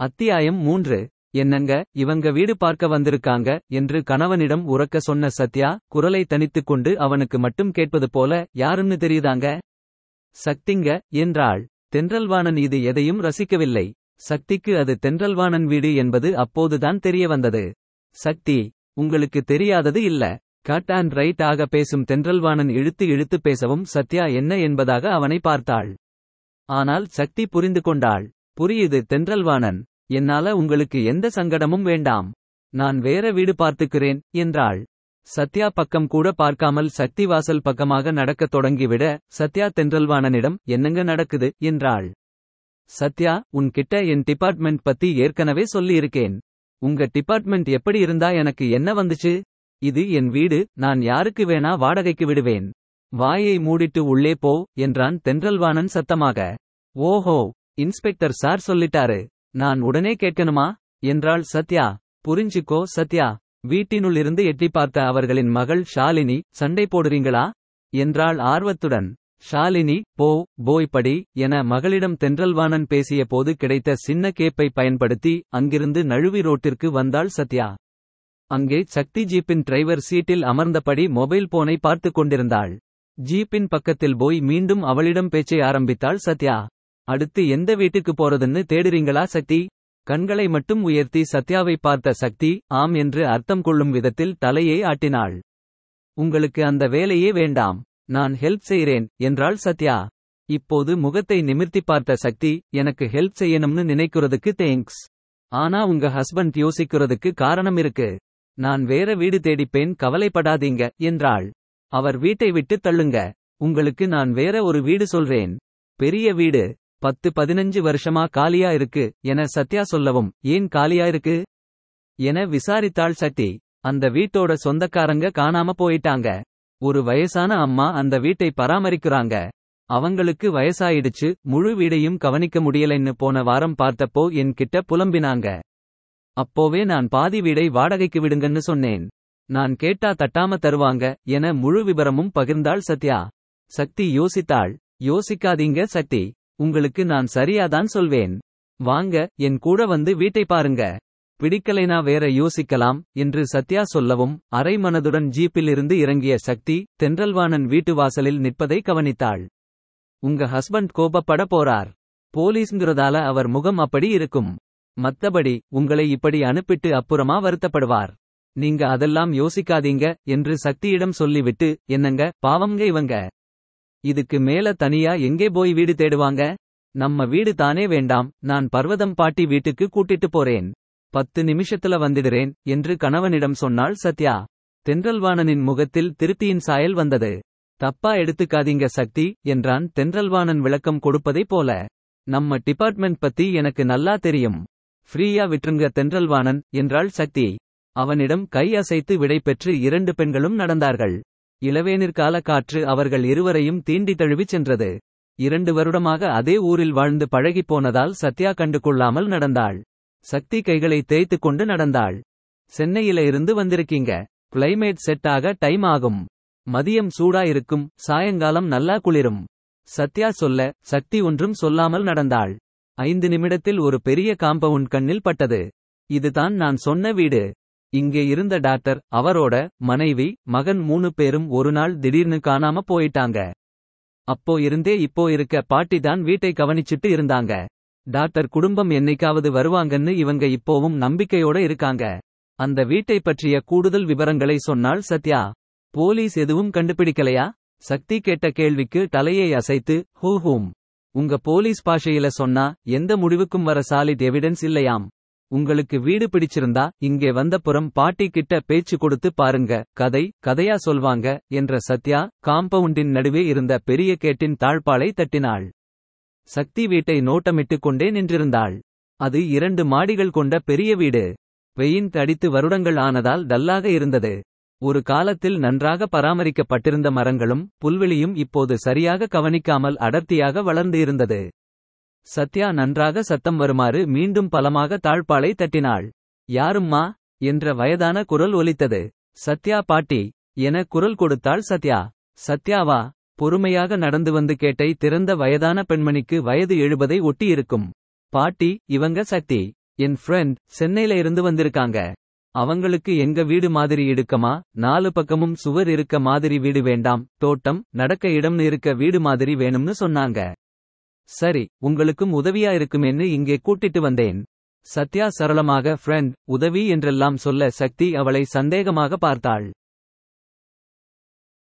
அத்தியாயம் மூன்று. என்னங்க இவங்க வீடு பார்க்க வந்திருக்காங்க என்று கணவனிடம் உறக்க சொன்ன சத்யா குரலை தனித்துக் கொண்டு அவனுக்கு மட்டும் கேட்பது போல யாருன்னு தெரியுதாங்க? சக்திங்க என்றாள். தென்றல்வாணன் இது எதையும் ரசிக்கவில்லை. சக்திக்கு அது தென்றல்வாணன் வீடு என்பது அப்போதுதான் தெரிய வந்தது. சக்தி உங்களுக்கு தெரியாதது இல்ல. கட் அண்ட் ரைட் ஆக பேசும் தென்றல்வாணன் இழுத்து இழுத்து பேசவும் சத்யா என்ன என்பதாக அவனை பார்த்தாள். ஆனால் சக்தி புரிந்து கொண்டாள். புரியுது தென்றல்வாணன். என்னால உங்களுக்கு எந்த சங்கடமும் வேண்டாம். நான் வேற வீடு பார்த்துக்கிறேன் என்றாள். சத்யா பக்கம் கூட பார்க்காமல் சக்தி வாசல் பக்கமாக நடக்கத் தொடங்கிவிட சத்யா தென்றல்வாணனிடம் என்னங்க நடக்குது என்றாள். சத்யா உன்கிட்ட என் டிபார்ட்மெண்ட் பத்தி ஏற்கனவே சொல்லியிருக்கேன். உங்க டிபார்ட்மெண்ட் எப்படி இருந்தா எனக்கு என்ன வந்துச்சு? இது என் வீடு நான் யாருக்கு வேணா வாடகைக்கு விடுவேன். வாயை மூடிட்டு உள்ளே போ என்றான் தென்றல்வாணன் சத்தமாக. ஓஹோ இன்ஸ்பெக்டர் சார் சொல்லிட்டாரு. நான் உடனே கேட்கணுமா? என்றாள் சத்யா. புரிஞ்சுக்கோ சத்யா. வீட்டினுள்ளிருந்து எட்டி பார்த்த அவர்களின் மகள் ஷாலினி சண்டை போடுறீங்களா? என்றாள் ஆர்வத்துடன். ஷாலினி போ போய் படி என மகளிடம் தென்றல்வாணன் பேசிய போது கிடைத்த சின்ன கேப்பை பயன்படுத்தி அங்கிருந்து நழுவி ரோட்டிற்கு வந்தாள் சத்யா. அங்கே சக்தி ஜீப்பின் டிரைவர் சீட்டில் அமர்ந்தபடி மொபைல் போனை பார்த்துக் கொண்டிருந்தாள். ஜீப்பின் பக்கத்தில் போய் மீண்டும் அவளிடம் பேச்சை ஆரம்பித்தாள் சத்யா. அடுத்து எந்த வீட்டுக்கு போறதுன்னு தேடுறீங்களா சக்தி? கண்களை மட்டும் உயர்த்தி சத்யாவை பார்த்த சக்தி ஆம் என்று அர்த்தம் கொள்ளும் விதத்தில் தலையை ஆட்டினாள். உங்களுக்கு அந்த வேலையே வேண்டாம் நான் ஹெல்ப் செய்கிறேன் என்றாள் சத்யா. இப்போது முகத்தை நிமிர்த்தி பார்த்த சக்தி எனக்கு ஹெல்ப் செய்யணும்னு நினைக்கிறதுக்கு தேங்க்ஸ் ஆனா உங்க ஹஸ்பண்ட் யோசிக்கிறதுக்கு காரணம் இருக்கு. நான் வேற வீடு தேடிப்பேன் கவலைப்படாதீங்க என்றாள். அவர் வீட்டை விட்டு தள்ளுங்க. உங்களுக்கு நான் வேற ஒரு வீடு சொல்றேன். பெரிய வீடு. பத்து பதினஞ்சு வருஷமா காலியா இருக்கு என சத்யா சொல்லவும் ஏன் காலியா இருக்கு? என விசாரித்தாள் சக்தி அந்த வீட்டோட சொந்தக்காரங்க காணாம போயிட்டாங்க. ஒரு வயசான அம்மா அந்த வீட்டை பராமரிக்கிறாங்க. அவங்களுக்கு வயசாயிடுச்சு முழு வீடையும் கவனிக்க முடியலைன்னு போன வாரம் பார்த்தப்போ என் கிட்ட புலம்பினாங்க. அப்போவே நான் பாதி வீடை வாடகைக்கு விடுங்கன்னு சொன்னேன். நான் கேட்டா தட்டாம தருவாங்க என முழு விபரமும் பகிர்ந்தாள் சத்யா. சக்தி யோசித்தாள். யோசிக்காதீங்க சக்தி உங்களுக்கு நான் சரியாதான் சொல்வேன். வாங்க என் கூட வந்து வீட்டை பாருங்க. பிடிக்கலைனா வேற யோசிக்கலாம் என்று சத்யா சொல்லவும் அரை மனதுடன் ஜீப்பில் இருந்து இறங்கிய சக்தி தென்றல்வாணன் வீட்டு வாசலில் நிற்பதை கவனித்தாள். உங்க ஹஸ்பண்ட் கோபப்பட போறார். போலீஸ்ங்கிறதால அவர் முகம் அப்படி இருக்கும். மத்தபடி உங்களை இப்படி அனுப்பிட்டு அப்புறமா வருத்தப்படுவார். நீங்க அதெல்லாம் யோசிக்காதீங்க என்று சக்தியிடம் சொல்லிவிட்டு என்னங்க பாவம்ங்க இவங்க. இதுக்கு மேல தனியா எங்கே போய் வீடு தேடுவாங்க? நம்ம வீடு தானே வேண்டாம் நான் பர்வதம் பாட்டி வீட்டுக்கு கூட்டிட்டு போறேன். பத்து நிமிஷத்துல வந்துடுறேன் என்று கணவனிடம் சொன்னாள் சத்யா. தென்றல்வாணனின் முகத்தில் திருப்தியின் சாயல் வந்தது. தப்பா எடுத்துக்காதீங்க சக்தி என்றான் தென்றல்வாணன் விளக்கம் கொடுப்பதைப் போல. நம்ம டிபார்ட்மெண்ட் பத்தி எனக்கு நல்லா தெரியும். ஃப்ரீயா விட்டுருங்க தென்றல்வாணன் என்றாள் சக்தி. அவனிடம் கை அசைத்து விடை பெற்று இரண்டு பெண்களும் நடந்தார்கள். இளவேனிற்கால காற்று அவர்கள் இருவரையும் தீண்டி தழுவிச் சென்றது. இரண்டு வருடமாக அதே ஊரில் வாழ்ந்து பழகிப் போனதால் சத்யா கண்டு கொள்ளாமல் நடந்தாள். சக்தி கைகளை தேய்த்து கொண்டு நடந்தாள். சென்னையில இருந்து வந்திருக்கீங்க. கிளைமேட் செட் ஆக டைம் ஆகும். மதியம் சூடா இருக்கும் சாயங்காலம் நல்லா குளிரும். சத்யா சொல்ல சக்தி ஒன்றும் சொல்லாமல் நடந்தாள். ஐந்து நிமிடத்தில் ஒரு பெரிய காம்பவுண்ட் கண்ணில் பட்டது. இதுதான் நான் சொன்ன வீடு. இங்கே இருந்த டாக்டர் அவரோட மனைவி மகன் மூணு பேரும் ஒரு நாள் திடீர்னு காணாம போயிட்டாங்க. அப்போ இருந்தே இப்போ இருக்க பாட்டி தான் வீட்டை கவனிச்சிட்டு இருந்தாங்க. டாக்டர் குடும்பம் என்னைக்காவது வருவாங்கன்னு இவங்க இப்போவும் நம்பிக்கையோட இருக்காங்க. அந்த வீட்டை பற்றிய கூடுதல் விவரங்களை சொன்னால் சத்யா. போலீஸ் எதுவும் கண்டுபிடிக்கலையா? சக்தி கேட்ட கேள்விக்கு தலையை அசைத்து ஹூ ஹூம். உங்க போலீஸ் பாஷையில சொன்னா எந்த முடிவுக்கும் வர சாலிட் எவிடன்ஸ் இல்லையாம். உங்களுக்கு வீடு பிடிச்சிருந்தா இங்கே வந்தப்புறம் பாட்டி கிட்ட பேச்சு கொடுத்து பாருங்க கதை கதையா சொல்வாங்க என்ற சத்யா காம்பவுண்டின் நடுவே இருந்த பெரிய கேட்டின் தாழ்பாலை தட்டினாள். சக்தி வீட்டை நோட்டமிட்டு கொண்டே நின்றிருந்தாள். அது இரண்டு மாடிகள் கொண்ட பெரிய வீடு. வெயின் தடித்து வருடங்கள் ஆனதால் டல்லாக இருந்தது. ஒரு காலத்தில் நன்றாக பராமரிக்கப்பட்டிருந்த மரங்களும் புல்வெளியும் இப்போது சரியாக கவனிக்காமல் அடர்த்தியாக வளர்ந்து இருந்தது. சத்யா நன்றாக சத்தம் வருமாறு மீண்டும் பலமாக தாழ்பாலை தட்டினாள். யாரும்மா? என்ற வயதான குரல் ஒலித்தது. சத்யா பாட்டி என குரல் கொடுத்தாள் சத்யா. சத்யாவா? பொறுமையாக நடந்து வந்து கேட்டை திறந்த வயதான பெண்மணிக்கு வயது எழுபதை ஒட்டியிருக்கும். பாட்டி இவங்க சக்தி என் ஃப்ரெண்ட் சென்னையில இருந்து வந்திருக்காங்க. அவங்களுக்கு எங்க வீடு மாதிரி இடுக்கமா? நாலு பக்கமும் சுவர் இருக்க மாதிரி வீடு வேண்டாம். தோட்டம் நடக்க இடம்னு இருக்க வீடு மாதிரி வேணும்னு சொன்னாங்க. சரி உங்களுக்கும் உதவியா இருக்குமேன்னு இங்கே கூட்டிட்டு வந்தேன். சத்யா சரளமாக ஃப்ரெண்ட் உதவி என்றெல்லாம் சொல்ல சக்தி அவளை சந்தேகமாக பார்த்தாள்.